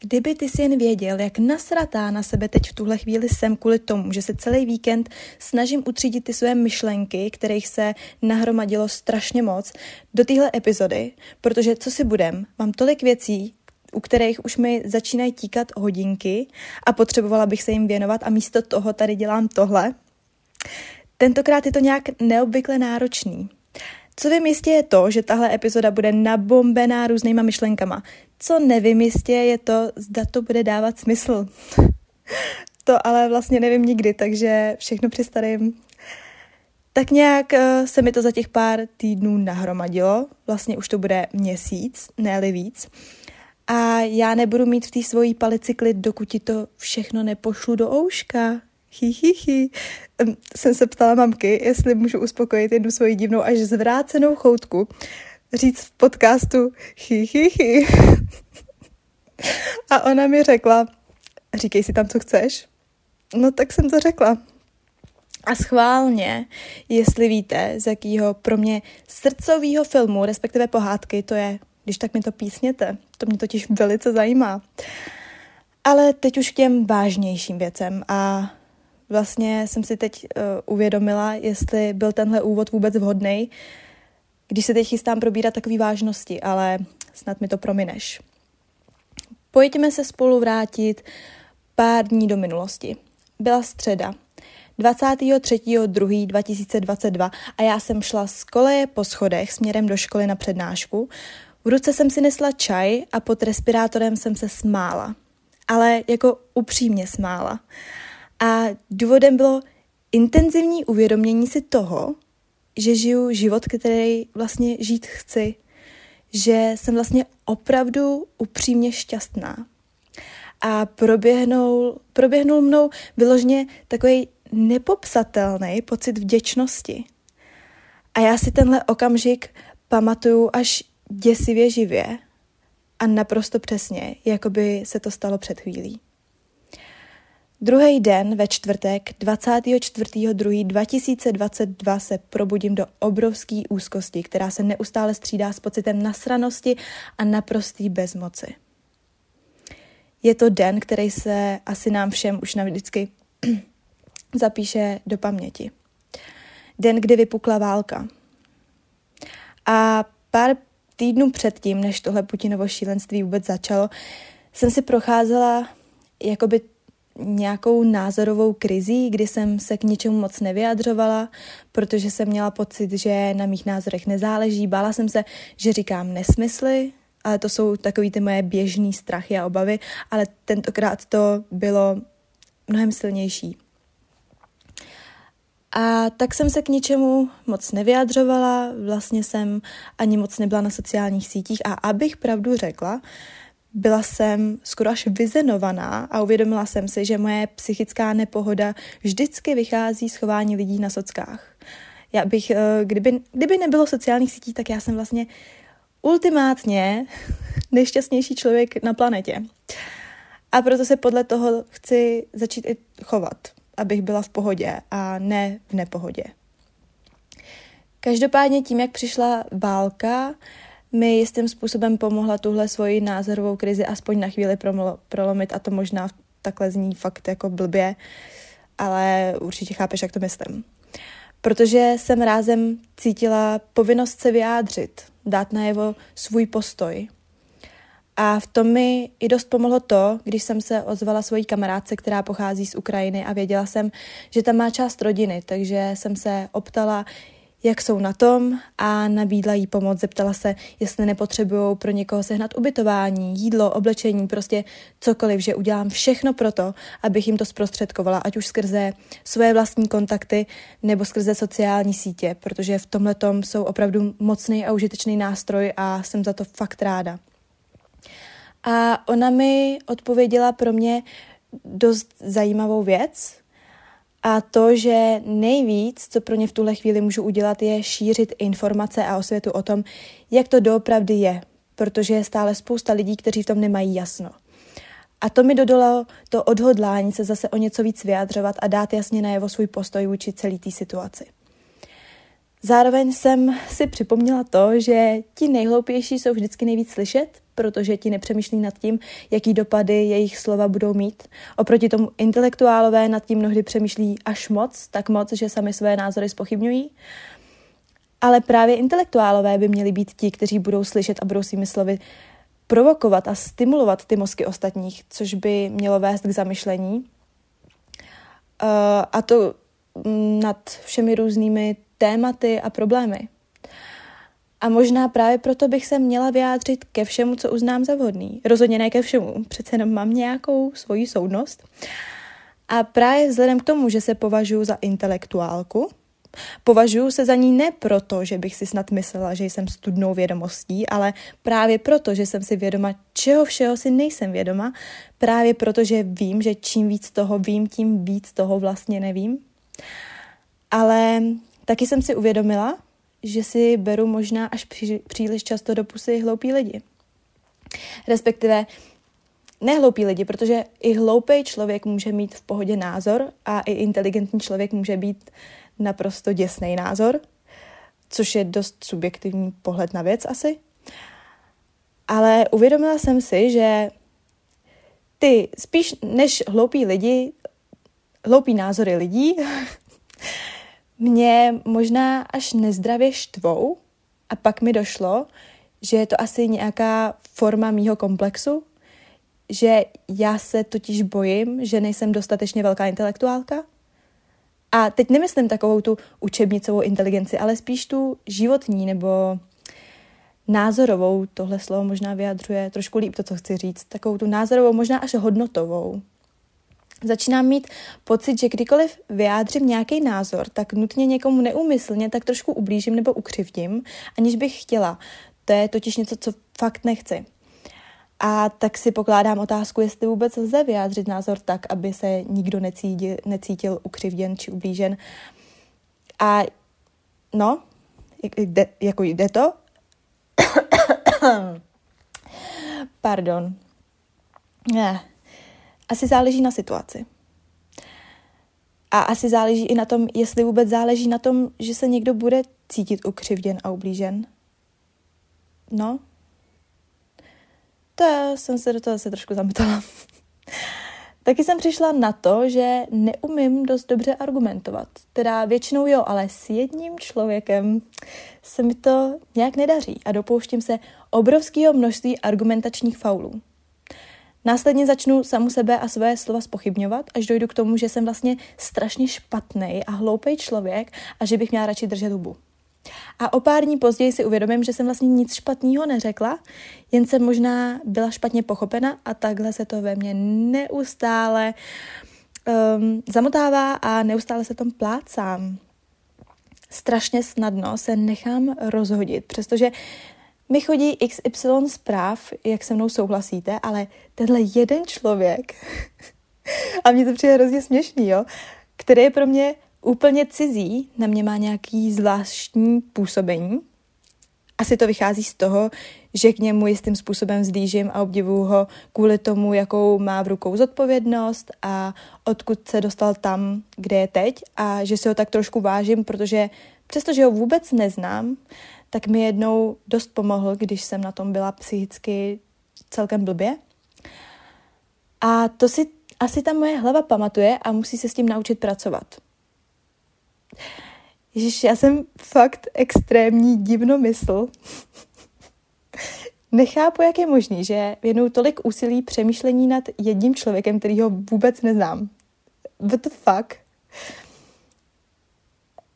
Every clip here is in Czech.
Kdyby ty si jen věděl, jak nasratá na sebe teď v tuhle chvíli jsem kvůli tomu, že se celý víkend snažím utřídit ty své myšlenky, kterých se nahromadilo strašně moc, do téhle epizody, protože co si budem, mám tolik věcí, u kterých už mi začínají tíkat hodinky a potřebovala bych se jim věnovat a místo toho tady dělám tohle. Tentokrát je to nějak neobvykle náročný. Co vím jistě je to, že tahle epizoda bude nabombená různýma myšlenkama. Co nevím jistě je to, zda to bude dávat smysl. to ale vlastně nevím nikdy, takže všechno přistarím. Tak nějak uh, se mi to za těch pár týdnů nahromadilo. Vlastně už to bude měsíc, ne víc. A já nebudu mít v té svojí palici klid, dokud ti to všechno nepošlu do ouška. Hi, hi, hi. Jsem se ptala mamky, jestli můžu uspokojit jednu svoji divnou až zvrácenou choutku. Říct v podcastu hi, hi, hi. A ona mi řekla, říkej si tam, co chceš. No tak jsem to řekla. A schválně, jestli víte, z jakého pro mě srdcového filmu, respektive pohádky, to je, když tak mi to písněte. To mě totiž velice zajímá. Ale teď už k těm vážnějším věcem a vlastně jsem si teď uh, uvědomila, jestli byl tenhle úvod vůbec vhodný, když se teď chystám probírat takové vážnosti, ale snad mi to promineš. Pojďme se spolu vrátit pár dní do minulosti. Byla středa, 23.2.2022 a já jsem šla z koleje po schodech směrem do školy na přednášku. V ruce jsem si nesla čaj a pod respirátorem jsem se smála. Ale jako upřímně smála. A důvodem bylo intenzivní uvědomění si toho, že žiju život, který vlastně žít chci. Že jsem vlastně opravdu upřímně šťastná. A proběhnul, proběhnul mnou vyložně takový nepopsatelný pocit vděčnosti. A já si tenhle okamžik pamatuju až děsivě živě a naprosto přesně, jako by se to stalo před chvílí. Druhý den ve čtvrtek 24.2.2022 se probudím do obrovské úzkosti, která se neustále střídá s pocitem nasranosti a naprostý bezmoci. Je to den, který se asi nám všem už navždycky zapíše do paměti. Den, kdy vypukla válka. A pár týdnů předtím, než tohle Putinovo šílenství vůbec začalo, jsem si procházela jakoby nějakou názorovou krizí, kdy jsem se k ničemu moc nevyjadřovala, protože jsem měla pocit, že na mých názorech nezáleží. Bála jsem se, že říkám nesmysly, ale to jsou takový ty moje běžný strachy a obavy, ale tentokrát to bylo mnohem silnější. A tak jsem se k ničemu moc nevyjadřovala, vlastně jsem ani moc nebyla na sociálních sítích a abych pravdu řekla, byla jsem skoro až vyzenovaná a uvědomila jsem si, že moje psychická nepohoda vždycky vychází z chování lidí na sockách. Já bych, eh, kdyby, kdyby nebylo sociálních sítí, tak já jsem vlastně ultimátně nejšťastnější člověk na planetě. A proto se podle toho chci začít i chovat, abych byla v pohodě a ne v nepohodě. Každopádně tím, jak přišla válka, mi jistým způsobem pomohla tuhle svoji názorovou krizi aspoň na chvíli prolomit a to možná takhle zní fakt jako blbě, ale určitě chápeš, jak to myslím. Protože jsem rázem cítila povinnost se vyjádřit, dát najevo svůj postoj. A v tom mi i dost pomohlo to, když jsem se ozvala svojí kamarádce, která pochází z Ukrajiny a věděla jsem, že tam má část rodiny, takže jsem se optala, jak jsou na tom a nabídla jí pomoc. Zeptala se, jestli nepotřebují pro někoho sehnat ubytování, jídlo, oblečení, prostě cokoliv, že udělám všechno pro to, abych jim to zprostředkovala, ať už skrze své vlastní kontakty nebo skrze sociální sítě, protože v tomhle jsou opravdu mocný a užitečný nástroj a jsem za to fakt ráda. A ona mi odpověděla pro mě dost zajímavou věc, a to, že nejvíc, co pro ně v tuhle chvíli můžu udělat, je šířit informace a osvětu o tom, jak to doopravdy je, protože je stále spousta lidí, kteří v tom nemají jasno. A to mi dodalo to odhodlání se zase o něco víc vyjadřovat a dát jasně najevo svůj postoj vůči celé té situaci. Zároveň jsem si připomněla to, že ti nejhloupější jsou vždycky nejvíc slyšet, protože ti nepřemýšlí nad tím, jaký dopady jejich slova budou mít. Oproti tomu intelektuálové nad tím mnohdy přemýšlí až moc, tak moc, že sami své názory spochybňují. Ale právě intelektuálové by měli být ti, kteří budou slyšet a budou svými slovy provokovat a stimulovat ty mozky ostatních, což by mělo vést k zamyšlení. Uh, a to nad všemi různými tématy a problémy. A možná právě proto bych se měla vyjádřit ke všemu, co uznám za vhodný. Rozhodně ne ke všemu, přece jenom mám nějakou svoji soudnost. A právě vzhledem k tomu, že se považuji za intelektuálku, Považuji se za ní ne proto, že bych si snad myslela, že jsem studnou vědomostí, ale právě proto, že jsem si vědoma, čeho všeho si nejsem vědoma, právě proto, že vím, že čím víc toho vím, tím víc toho vlastně nevím. Ale taky jsem si uvědomila, že si beru možná až pří, příliš často do pusy hloupí lidi. Respektive nehloupí lidi, protože i hloupý člověk může mít v pohodě názor a i inteligentní člověk může být naprosto děsný názor, což je dost subjektivní pohled na věc asi. Ale uvědomila jsem si, že ty spíš než hloupí lidi, hloupí názory lidí, mě možná až nezdravě štvou a pak mi došlo, že je to asi nějaká forma mýho komplexu, že já se totiž bojím, že nejsem dostatečně velká intelektuálka. A teď nemyslím takovou tu učebnicovou inteligenci, ale spíš tu životní nebo názorovou, tohle slovo možná vyjadřuje trošku líp to, co chci říct, takovou tu názorovou, možná až hodnotovou. Začínám mít pocit, že kdykoliv vyjádřím nějaký názor, tak nutně někomu neumyslně tak trošku ublížím nebo ukřivdím, aniž bych chtěla. To je totiž něco, co fakt nechci. A tak si pokládám otázku, jestli vůbec lze vyjádřit názor tak, aby se nikdo necítil, necítil ukřivděn či ublížen. A no, jde, jako jde to? Pardon. Ne. Asi záleží na situaci. A asi záleží i na tom, jestli vůbec záleží na tom, že se někdo bude cítit ukřivděn a ublížen. No, to jsem se do toho se trošku zamotala. Taky jsem přišla na to, že neumím dost dobře argumentovat. Teda většinou jo, ale s jedním člověkem se mi to nějak nedaří a dopouštím se obrovského množství argumentačních faulů. Následně začnu samu sebe a své slova spochybňovat, až dojdu k tomu, že jsem vlastně strašně špatný a hloupý člověk a že bych měla radši držet hubu. A o pár dní později si uvědomím, že jsem vlastně nic špatného neřekla, jen jsem možná byla špatně pochopena a takhle se to ve mně neustále um, zamotává a neustále se tom plácám. Strašně snadno se nechám rozhodit, přestože mi chodí XY zpráv, jak se mnou souhlasíte, ale tenhle jeden člověk, a mně to přijde hrozně směšný, jo, který je pro mě úplně cizí, na mě má nějaký zvláštní působení. Asi to vychází z toho, že k němu jistým způsobem vzlížím a obdivuju ho kvůli tomu, jakou má v rukou zodpovědnost a odkud se dostal tam, kde je teď a že si ho tak trošku vážím, protože přestože ho vůbec neznám, tak mi jednou dost pomohl, když jsem na tom byla psychicky celkem blbě. A to si asi ta moje hlava pamatuje a musí se s tím naučit pracovat. Ježiš, já jsem fakt extrémní divnomysl. Nechápu, jak je možný, že věnuju tolik úsilí přemýšlení nad jedním člověkem, který ho vůbec neznám. What the fuck?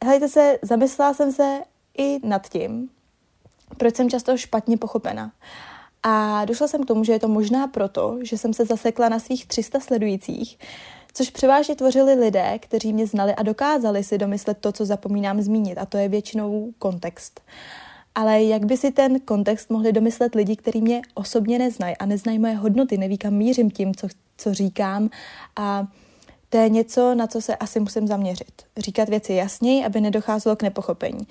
Hejte se, zamyslela jsem se i nad tím, proč jsem často špatně pochopena. A došla jsem k tomu, že je to možná proto, že jsem se zasekla na svých 300 sledujících, což převážně tvořili lidé, kteří mě znali a dokázali si domyslet to, co zapomínám zmínit, a to je většinou kontext. Ale jak by si ten kontext mohli domyslet lidi, kteří mě osobně neznají a neznají moje hodnoty, neví, kam mířím tím, co, co říkám a to je něco, na co se asi musím zaměřit. Říkat věci jasněji, aby nedocházelo k nepochopení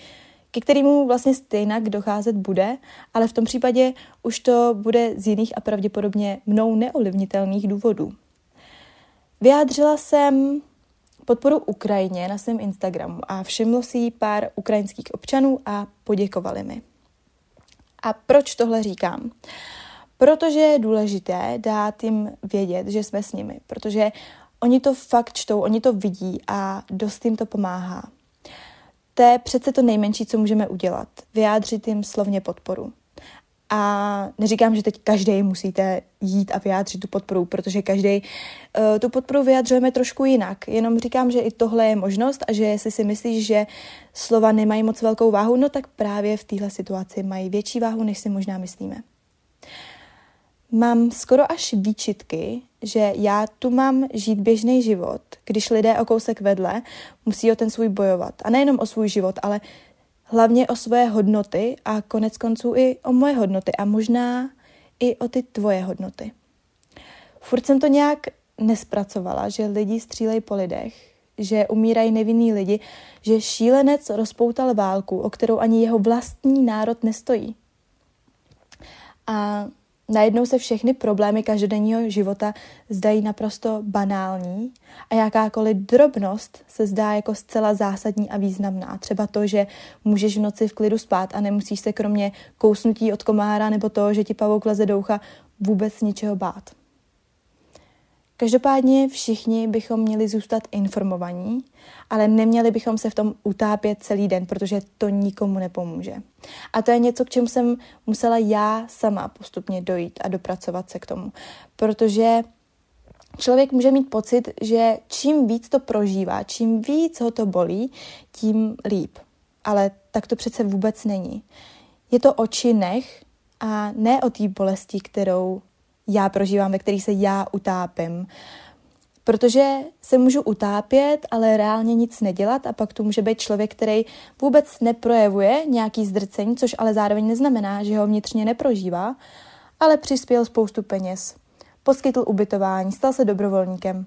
ke kterému vlastně stejnak docházet bude, ale v tom případě už to bude z jiných a pravděpodobně mnou neolivnitelných důvodů. Vyjádřila jsem podporu Ukrajině na svém Instagramu a všimlo si pár ukrajinských občanů a poděkovali mi. A proč tohle říkám? Protože je důležité dát jim vědět, že jsme s nimi, protože oni to fakt čtou, oni to vidí a dost jim to pomáhá. To je přece to nejmenší, co můžeme udělat. Vyjádřit jim slovně podporu. A neříkám, že teď každý musíte jít a vyjádřit tu podporu, protože každý uh, tu podporu vyjadřujeme trošku jinak. Jenom říkám, že i tohle je možnost a že jestli si myslíš, že slova nemají moc velkou váhu, no tak právě v téhle situaci mají větší váhu, než si možná myslíme. Mám skoro až výčitky, že já tu mám žít běžný život, když lidé o kousek vedle musí o ten svůj bojovat. A nejenom o svůj život, ale hlavně o svoje hodnoty a konec konců i o moje hodnoty a možná i o ty tvoje hodnoty. Furt jsem to nějak nespracovala, že lidi střílejí po lidech, že umírají nevinní lidi, že šílenec rozpoutal válku, o kterou ani jeho vlastní národ nestojí. A Najednou se všechny problémy každodenního života zdají naprosto banální a jakákoliv drobnost se zdá jako zcela zásadní a významná. Třeba to, že můžeš v noci v klidu spát a nemusíš se kromě kousnutí od komára nebo to, že ti pavouk leze doucha, vůbec ničeho bát. Každopádně všichni bychom měli zůstat informovaní, ale neměli bychom se v tom utápět celý den, protože to nikomu nepomůže. A to je něco, k čemu jsem musela já sama postupně dojít a dopracovat se k tomu. Protože člověk může mít pocit, že čím víc to prožívá, čím víc ho to bolí, tím líp. Ale tak to přece vůbec není. Je to o činech a ne o té bolesti, kterou já prožívám, ve který se já utápím. Protože se můžu utápět, ale reálně nic nedělat a pak tu může být člověk, který vůbec neprojevuje nějaký zdrcení, což ale zároveň neznamená, že ho vnitřně neprožívá, ale přispěl spoustu peněz. Poskytl ubytování, stal se dobrovolníkem.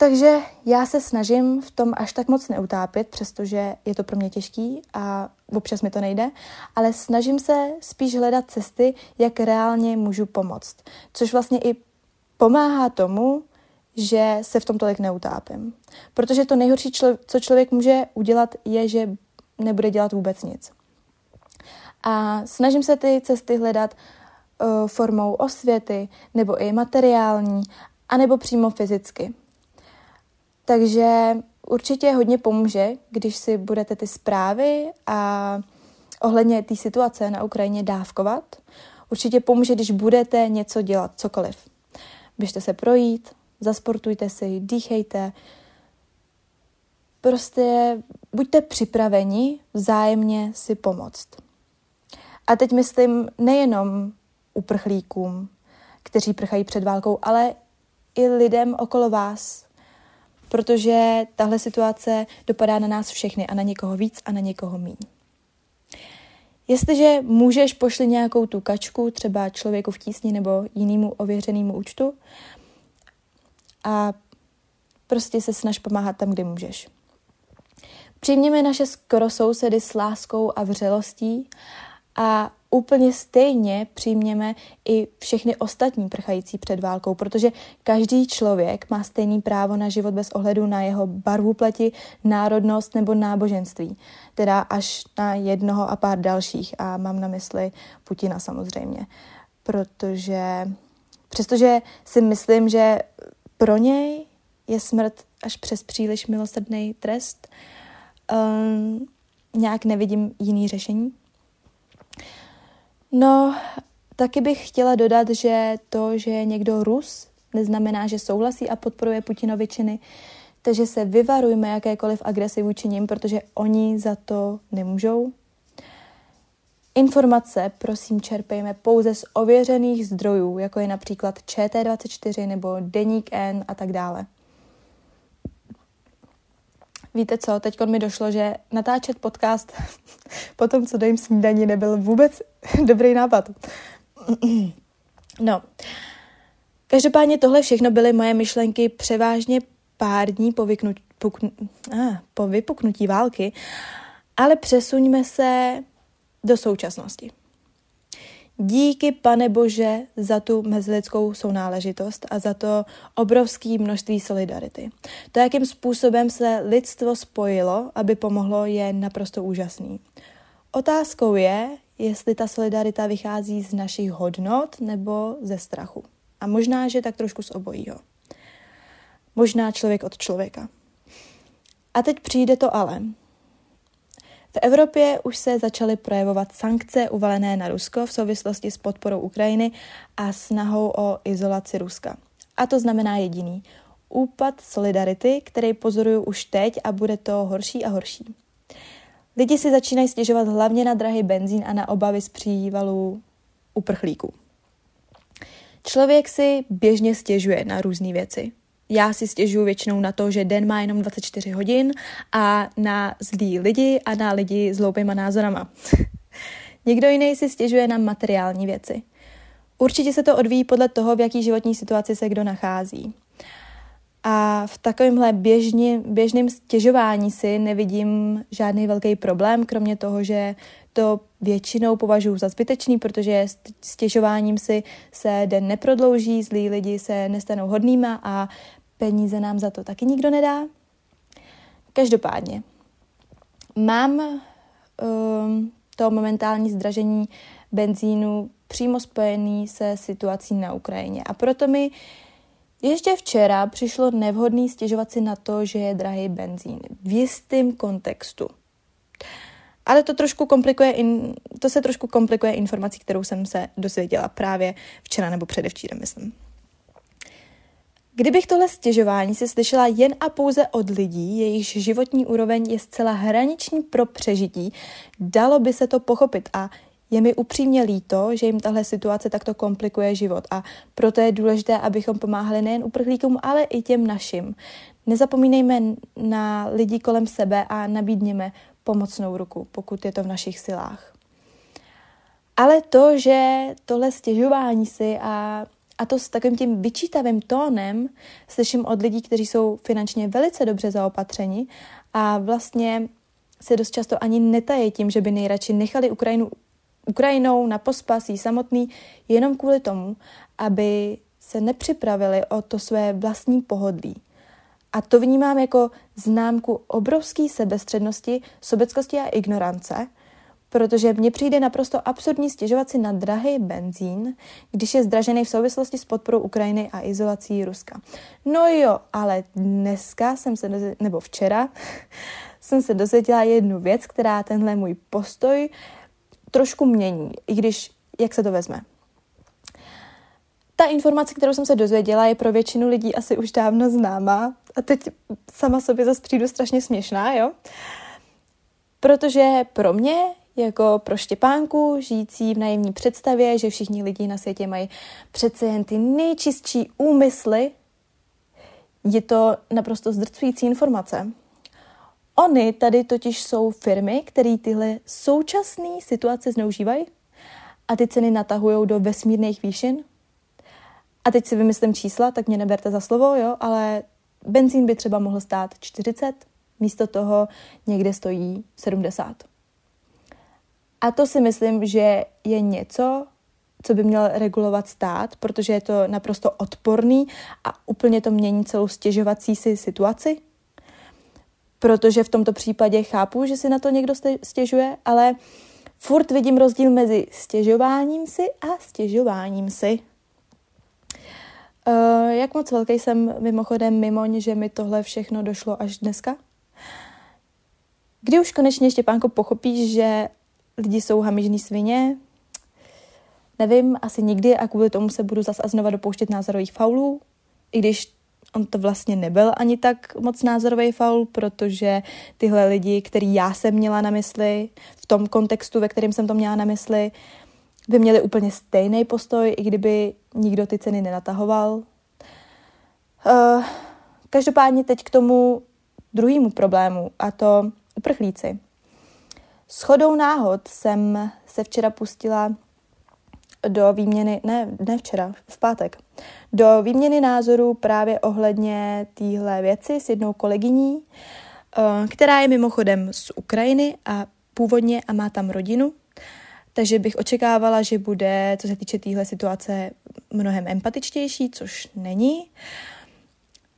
Takže já se snažím v tom až tak moc neutápět, přestože je to pro mě těžký a občas mi to nejde, ale snažím se spíš hledat cesty, jak reálně můžu pomoct. Což vlastně i pomáhá tomu, že se v tom tolik neutápím. Protože to nejhorší, co člověk může udělat, je, že nebude dělat vůbec nic. A snažím se ty cesty hledat uh, formou osvěty, nebo i materiální, anebo přímo fyzicky. Takže určitě hodně pomůže, když si budete ty zprávy a ohledně té situace na Ukrajině dávkovat. Určitě pomůže, když budete něco dělat, cokoliv. Běžte se projít, zasportujte si, dýchejte. Prostě buďte připraveni vzájemně si pomoct. A teď myslím nejenom uprchlíkům, kteří prchají před válkou, ale i lidem okolo vás, protože tahle situace dopadá na nás všechny a na někoho víc a na někoho míň. Jestliže můžeš, pošli nějakou tu kačku, třeba člověku v tísni nebo jinému ověřenému účtu a prostě se snaž pomáhat tam, kde můžeš. Přijměme naše skoro sousedy s láskou a vřelostí a úplně stejně přijměme i všechny ostatní prchající před válkou, protože každý člověk má stejný právo na život bez ohledu na jeho barvu pleti, národnost nebo náboženství, teda až na jednoho a pár dalších a mám na mysli Putina samozřejmě, protože přestože si myslím, že pro něj je smrt až přes příliš milosrdný trest, um, nějak nevidím jiný řešení. No, taky bych chtěla dodat, že to, že je někdo Rus, neznamená, že souhlasí a podporuje Putinovi činy, takže se vyvarujme jakékoliv agresi vůči protože oni za to nemůžou. Informace, prosím, čerpejme pouze z ověřených zdrojů, jako je například ČT24 nebo Deník N a tak dále. Víte co, teď mi došlo, že natáčet podcast po tom, co dojím snídaní, nebyl vůbec dobrý nápad. No, každopádně tohle všechno byly moje myšlenky převážně pár dní po, vyknu, puknu, ah, po vypuknutí války, ale přesuňme se do současnosti. Díky, pane Bože, za tu mezilidskou sounáležitost a za to obrovské množství solidarity. To, jakým způsobem se lidstvo spojilo, aby pomohlo, je naprosto úžasný. Otázkou je, jestli ta solidarita vychází z našich hodnot nebo ze strachu. A možná, že tak trošku z obojího. Možná člověk od člověka. A teď přijde to ale. V Evropě už se začaly projevovat sankce uvalené na Rusko v souvislosti s podporou Ukrajiny a snahou o izolaci Ruska. A to znamená jediný. Úpad solidarity, který pozoruju už teď a bude to horší a horší. Lidi si začínají stěžovat hlavně na drahý benzín a na obavy z přívalů uprchlíků. Člověk si běžně stěžuje na různé věci. Já si stěžuji většinou na to, že den má jenom 24 hodin a na zlý lidi a na lidi s hloupýma názorama. Někdo jiný si stěžuje na materiální věci. Určitě se to odvíjí podle toho, v jaký životní situaci se kdo nachází. A v takovémhle běžném stěžování si nevidím žádný velký problém, kromě toho, že to většinou považuji za zbytečný, protože stěžováním si se den neprodlouží, zlí lidi se nestanou hodnýma a peníze nám za to taky nikdo nedá. Každopádně, mám um, to momentální zdražení benzínu přímo spojený se situací na Ukrajině. A proto mi ještě včera přišlo nevhodný stěžovat si na to, že je drahý benzín v jistém kontextu. Ale to trošku komplikuje, in, to se trošku komplikuje informací, kterou jsem se dozvěděla právě včera nebo předevčírem, myslím. Kdybych tohle stěžování si slyšela jen a pouze od lidí, jejichž životní úroveň je zcela hraniční pro přežití, dalo by se to pochopit a je mi upřímně líto, že jim tahle situace takto komplikuje život a proto je důležité, abychom pomáhali nejen uprchlíkům, ale i těm našim. Nezapomínejme na lidi kolem sebe a nabídněme pomocnou ruku, pokud je to v našich silách. Ale to, že tohle stěžování si a a to s takovým tím vyčítavým tónem slyším od lidí, kteří jsou finančně velice dobře zaopatřeni a vlastně se dost často ani netají tím, že by nejradši nechali Ukrajinu, Ukrajinou na pospas jí samotný jenom kvůli tomu, aby se nepřipravili o to své vlastní pohodlí. A to vnímám jako známku obrovské sebestřednosti, sobeckosti a ignorance, protože mně přijde naprosto absurdní stěžovat si na drahý benzín, když je zdražený v souvislosti s podporou Ukrajiny a izolací Ruska. No jo, ale dneska jsem se, nebo včera, jsem se dozvěděla jednu věc, která tenhle můj postoj trošku mění, i když, jak se to vezme. Ta informace, kterou jsem se dozvěděla, je pro většinu lidí asi už dávno známá a teď sama sobě zase přijdu strašně směšná, jo? Protože pro mě jako pro Štěpánku, žijící v najemní představě, že všichni lidi na světě mají přece jen ty nejčistší úmysly, je to naprosto zdrcující informace. Oni tady totiž jsou firmy, které tyhle současné situace zneužívají a ty ceny natahují do vesmírných výšin. A teď si vymyslím čísla, tak mě neberte za slovo, jo, ale benzín by třeba mohl stát 40, místo toho někde stojí 70. A to si myslím, že je něco, co by měl regulovat stát, protože je to naprosto odporný a úplně to mění celou stěžovací si situaci. Protože v tomto případě chápu, že si na to někdo stěžuje, ale furt vidím rozdíl mezi stěžováním si a stěžováním si. Uh, jak moc velký jsem mimochodem mimoň, že mi tohle všechno došlo až dneska? Kdy už konečně Štěpánko pochopíš, že lidi jsou hamižní svině. Nevím, asi nikdy a kvůli tomu se budu zase a znova dopouštět názorových faulů, i když on to vlastně nebyl ani tak moc názorový faul, protože tyhle lidi, který já jsem měla na mysli, v tom kontextu, ve kterém jsem to měla na mysli, by měli úplně stejný postoj, i kdyby nikdo ty ceny nenatahoval. Uh, každopádně teď k tomu druhému problému, a to uprchlíci. S chodou náhod jsem se včera pustila do výměny, ne, ne včera, v pátek, do výměny názorů právě ohledně téhle věci s jednou kolegyní, eh, která je mimochodem z Ukrajiny a původně a má tam rodinu. takže bych očekávala, že bude, co se týče téhle situace, mnohem empatičtější, což není.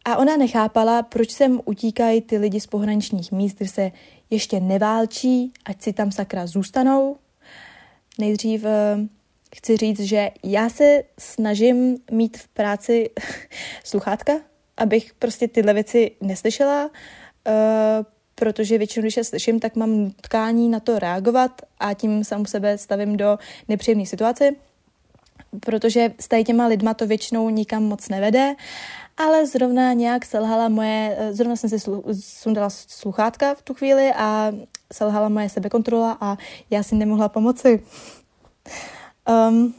A ona nechápala, proč sem utíkají ty lidi z pohraničních míst, kde se ještě neválčí, ať si tam sakra zůstanou. Nejdřív eh, chci říct, že já se snažím mít v práci sluchátka, abych prostě tyhle věci neslyšela, uh, protože většinou, když je slyším, tak mám tkání na to reagovat a tím sám sebe stavím do nepříjemné situace, protože s tady těma lidma to většinou nikam moc nevede, ale zrovna nějak selhala moje, eh, zrovna jsem si slu, sundala sluchátka v tu chvíli a selhala moje sebekontrola a já si nemohla pomoci. Um,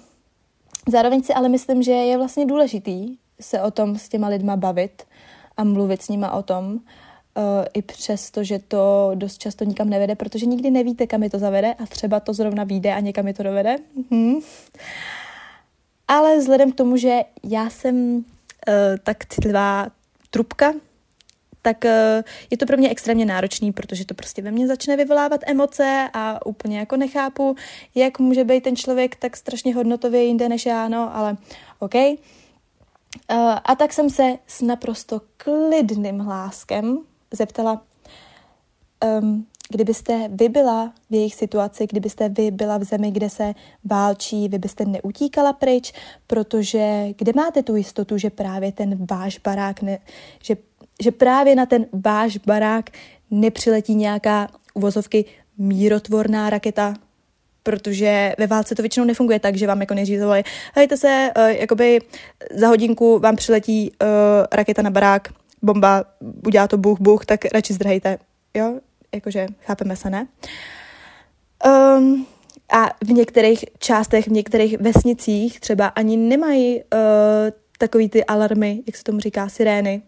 zároveň si ale myslím, že je vlastně důležitý se o tom s těma lidma bavit a mluvit s nima o tom, uh, i přesto, že to dost často nikam nevede, protože nikdy nevíte, kam je to zavede a třeba to zrovna vyjde a někam je to dovede. Hmm. Ale vzhledem k tomu, že já jsem uh, tak citlivá trubka, tak uh, je to pro mě extrémně náročný, protože to prostě ve mně začne vyvolávat emoce a úplně jako nechápu, jak může být ten člověk tak strašně hodnotově jinde než já, no, ale OK. Uh, a tak jsem se s naprosto klidným hláskem zeptala, um, kdybyste vy byla v jejich situaci, kdybyste vy byla v zemi, kde se válčí, vy byste neutíkala pryč, protože kde máte tu jistotu, že právě ten váš barák, ne, že že právě na ten váš barák nepřiletí nějaká uvozovky mírotvorná raketa, protože ve válce to většinou nefunguje tak, že vám jako zavolají, hejte se, uh, jakoby za hodinku vám přiletí uh, raketa na barák, bomba, udělá to buch, buch, tak radši zdrhejte, jo, jakože chápeme se, ne? Um, a v některých částech, v některých vesnicích třeba ani nemají uh, takový ty alarmy, jak se tomu říká, sirény,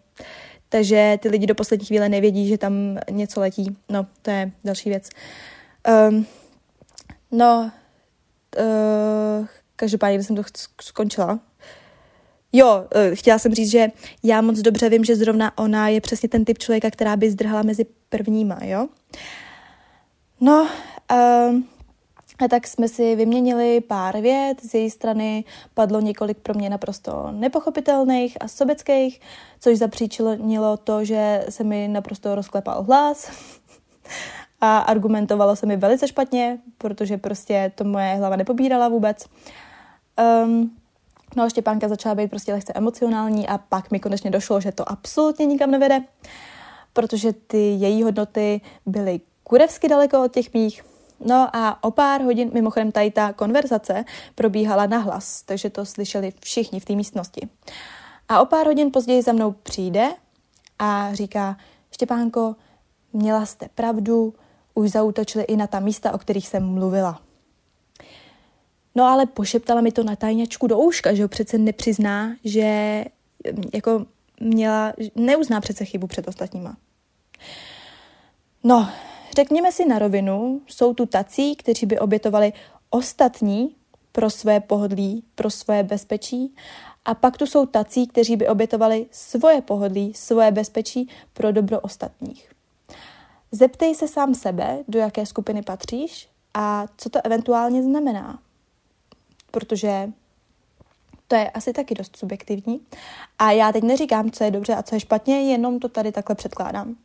takže ty lidi do poslední chvíle nevědí, že tam něco letí. No, to je další věc. Um, no, uh, každopádně jsem to skončila. Jo, uh, chtěla jsem říct, že já moc dobře vím, že zrovna ona je přesně ten typ člověka, která by zdrhala mezi prvníma, jo. No, um, a tak jsme si vyměnili pár vět, z její strany padlo několik pro mě naprosto nepochopitelných a sobeckých, což zapříčinilo to, že se mi naprosto rozklepal hlas a argumentovalo se mi velice špatně, protože prostě to moje hlava nepobírala vůbec. Um, no a Štěpánka začala být prostě lehce emocionální a pak mi konečně došlo, že to absolutně nikam nevede, protože ty její hodnoty byly kurevsky daleko od těch mých, No a o pár hodin, mimochodem tady ta konverzace probíhala na hlas, takže to slyšeli všichni v té místnosti. A o pár hodin později za mnou přijde a říká, Štěpánko, měla jste pravdu, už zautočili i na ta místa, o kterých jsem mluvila. No ale pošeptala mi to na tajňačku do úška, že ho přece nepřizná, že jako měla, neuzná přece chybu před ostatníma. No, Řekněme si na rovinu, jsou tu tací, kteří by obětovali ostatní pro své pohodlí, pro své bezpečí a pak tu jsou tací, kteří by obětovali svoje pohodlí, svoje bezpečí pro dobro ostatních. Zeptej se sám sebe, do jaké skupiny patříš a co to eventuálně znamená. Protože to je asi taky dost subjektivní. A já teď neříkám, co je dobře a co je špatně, jenom to tady takhle předkládám.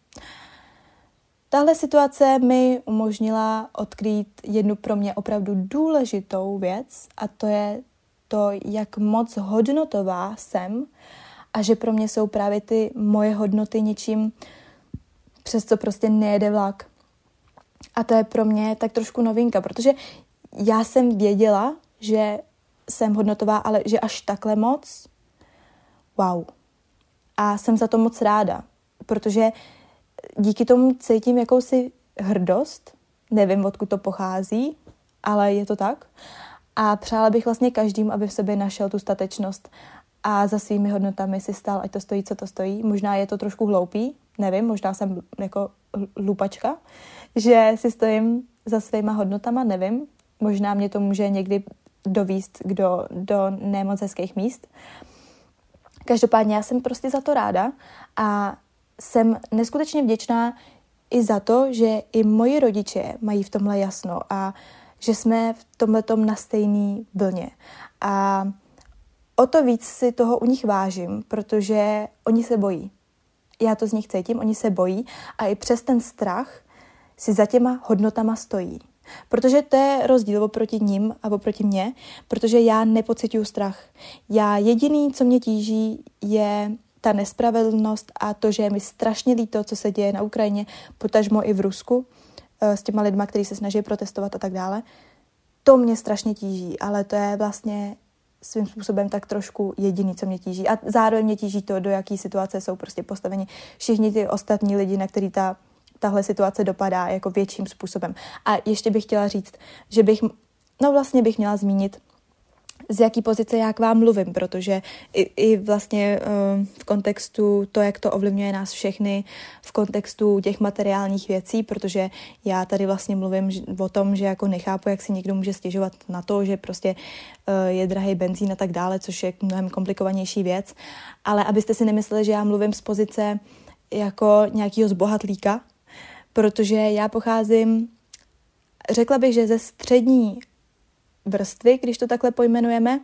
Tahle situace mi umožnila odkrýt jednu pro mě opravdu důležitou věc a to je to, jak moc hodnotová jsem a že pro mě jsou právě ty moje hodnoty něčím, přes co prostě nejede vlak. A to je pro mě tak trošku novinka, protože já jsem věděla, že jsem hodnotová, ale že až takhle moc, wow. A jsem za to moc ráda, protože díky tomu cítím jakousi hrdost, nevím, odkud to pochází, ale je to tak. A přála bych vlastně každým, aby v sobě našel tu statečnost a za svými hodnotami si stál, ať to stojí, co to stojí. Možná je to trošku hloupý, nevím, možná jsem jako lupačka, že si stojím za svýma hodnotama, nevím. Možná mě to může někdy dovíst do, do nemoc hezkých míst. Každopádně já jsem prostě za to ráda a jsem neskutečně vděčná i za to, že i moji rodiče mají v tomhle jasno a že jsme v tomhletom na stejný vlně. A o to víc si toho u nich vážím, protože oni se bojí. Já to z nich cítím, oni se bojí a i přes ten strach si za těma hodnotama stojí. Protože to je rozdíl oproti ním a oproti mně, protože já nepocituju strach. Já jediný, co mě tíží, je ta nespravedlnost a to, že je mi strašně líto, co se děje na Ukrajině, potažmo i v Rusku, eh, s těma lidma, kteří se snaží protestovat a tak dále. To mě strašně tíží, ale to je vlastně svým způsobem tak trošku jediný, co mě tíží. A zároveň mě tíží to, do jaký situace jsou prostě postaveni všichni ty ostatní lidi, na který ta tahle situace dopadá jako větším způsobem. A ještě bych chtěla říct, že bych, no vlastně bych měla zmínit, z jaký pozice já k vám mluvím, protože i, i vlastně uh, v kontextu to, jak to ovlivňuje nás všechny, v kontextu těch materiálních věcí, protože já tady vlastně mluvím o tom, že jako nechápu, jak si někdo může stěžovat na to, že prostě uh, je drahý benzín a tak dále, což je mnohem komplikovanější věc, ale abyste si nemysleli, že já mluvím z pozice jako nějakého zbohatlíka, protože já pocházím, řekla bych, že ze střední vrstvy, když to takhle pojmenujeme,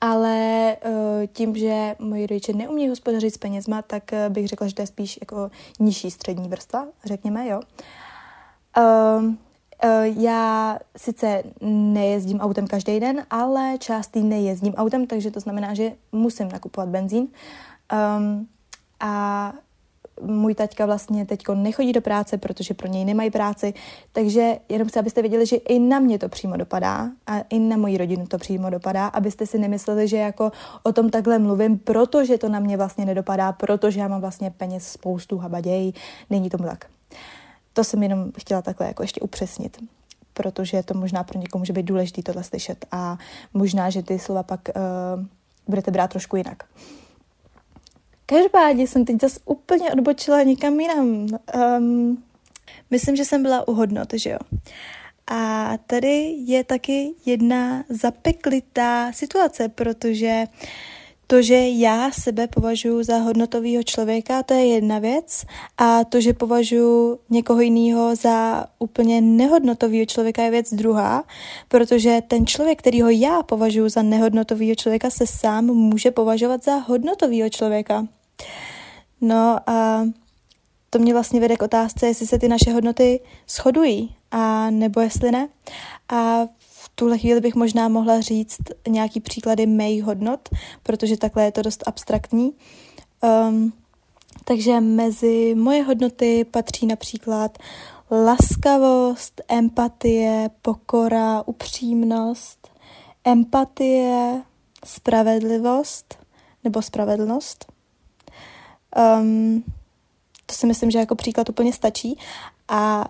ale uh, tím, že moji rodiče neumí hospodařit s penězma, tak uh, bych řekla, že to je spíš jako nižší střední vrstva, řekněme, jo. Uh, uh, já sice nejezdím autem každý den, ale část týdne jezdím autem, takže to znamená, že musím nakupovat benzín. Um, a můj taťka vlastně teď nechodí do práce, protože pro něj nemají práci, takže jenom chci, abyste věděli, že i na mě to přímo dopadá a i na moji rodinu to přímo dopadá, abyste si nemysleli, že jako o tom takhle mluvím, protože to na mě vlastně nedopadá, protože já mám vlastně peněz spoustu habaděj, není tomu tak. To jsem jenom chtěla takhle jako ještě upřesnit protože to možná pro někoho může být důležité tohle slyšet a možná, že ty slova pak uh, budete brát trošku jinak. Každopádně jsem teď zase úplně odbočila někam jinam. Um, myslím, že jsem byla u hodnot, že jo. A tady je taky jedna zapeklitá situace, protože to, že já sebe považuji za hodnotového člověka, to je jedna věc. A to, že považuji někoho jiného za úplně nehodnotového člověka, je věc druhá. Protože ten člověk, kterýho já považuji za nehodnotového člověka, se sám může považovat za hodnotového člověka. No a to mě vlastně vede k otázce, jestli se ty naše hodnoty shodují, a nebo jestli ne. A v tuhle chvíli bych možná mohla říct nějaký příklady mých hodnot, protože takhle je to dost abstraktní. Um, takže mezi moje hodnoty patří například laskavost, empatie, pokora, upřímnost, empatie, spravedlivost nebo spravedlnost. Um, to si myslím, že jako příklad úplně stačí. A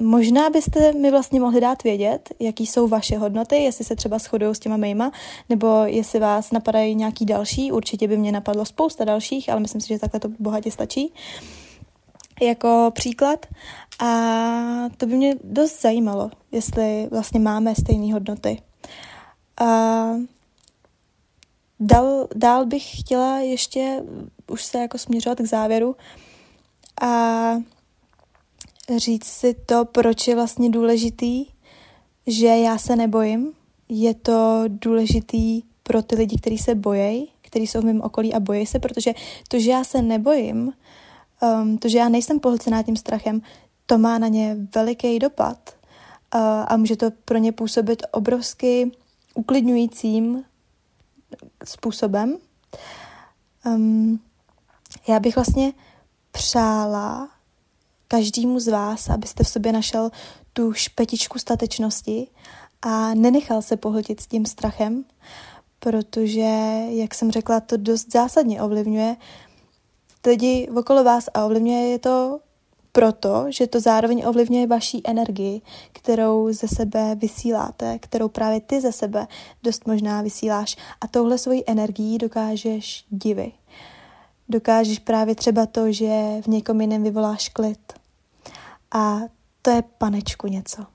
možná byste mi vlastně mohli dát vědět, jaký jsou vaše hodnoty, jestli se třeba shodují s těma mýma, nebo jestli vás napadají nějaký další. Určitě by mě napadlo spousta dalších, ale myslím si, že takhle to bohatě stačí jako příklad. A to by mě dost zajímalo, jestli vlastně máme stejné hodnoty. A Dal, dál bych chtěla ještě už se jako směřovat k závěru a říct si to, proč je vlastně důležitý, že já se nebojím. Je to důležitý pro ty lidi, kteří se bojejí, kteří jsou v mém okolí a bojí se, protože to, že já se nebojím, um, to, že já nejsem pohlcená tím strachem, to má na ně veliký dopad uh, a může to pro ně působit obrovsky uklidňujícím způsobem. Um, já bych vlastně přála každému z vás, abyste v sobě našel tu špetičku statečnosti a nenechal se pohltit s tím strachem, protože, jak jsem řekla, to dost zásadně ovlivňuje lidi okolo vás a ovlivňuje je to proto, že to zároveň ovlivňuje vaší energii, kterou ze sebe vysíláte, kterou právě ty ze sebe dost možná vysíláš. A touhle svojí energií dokážeš divy. Dokážeš právě třeba to, že v někom jiném vyvoláš klid. A to je panečku něco.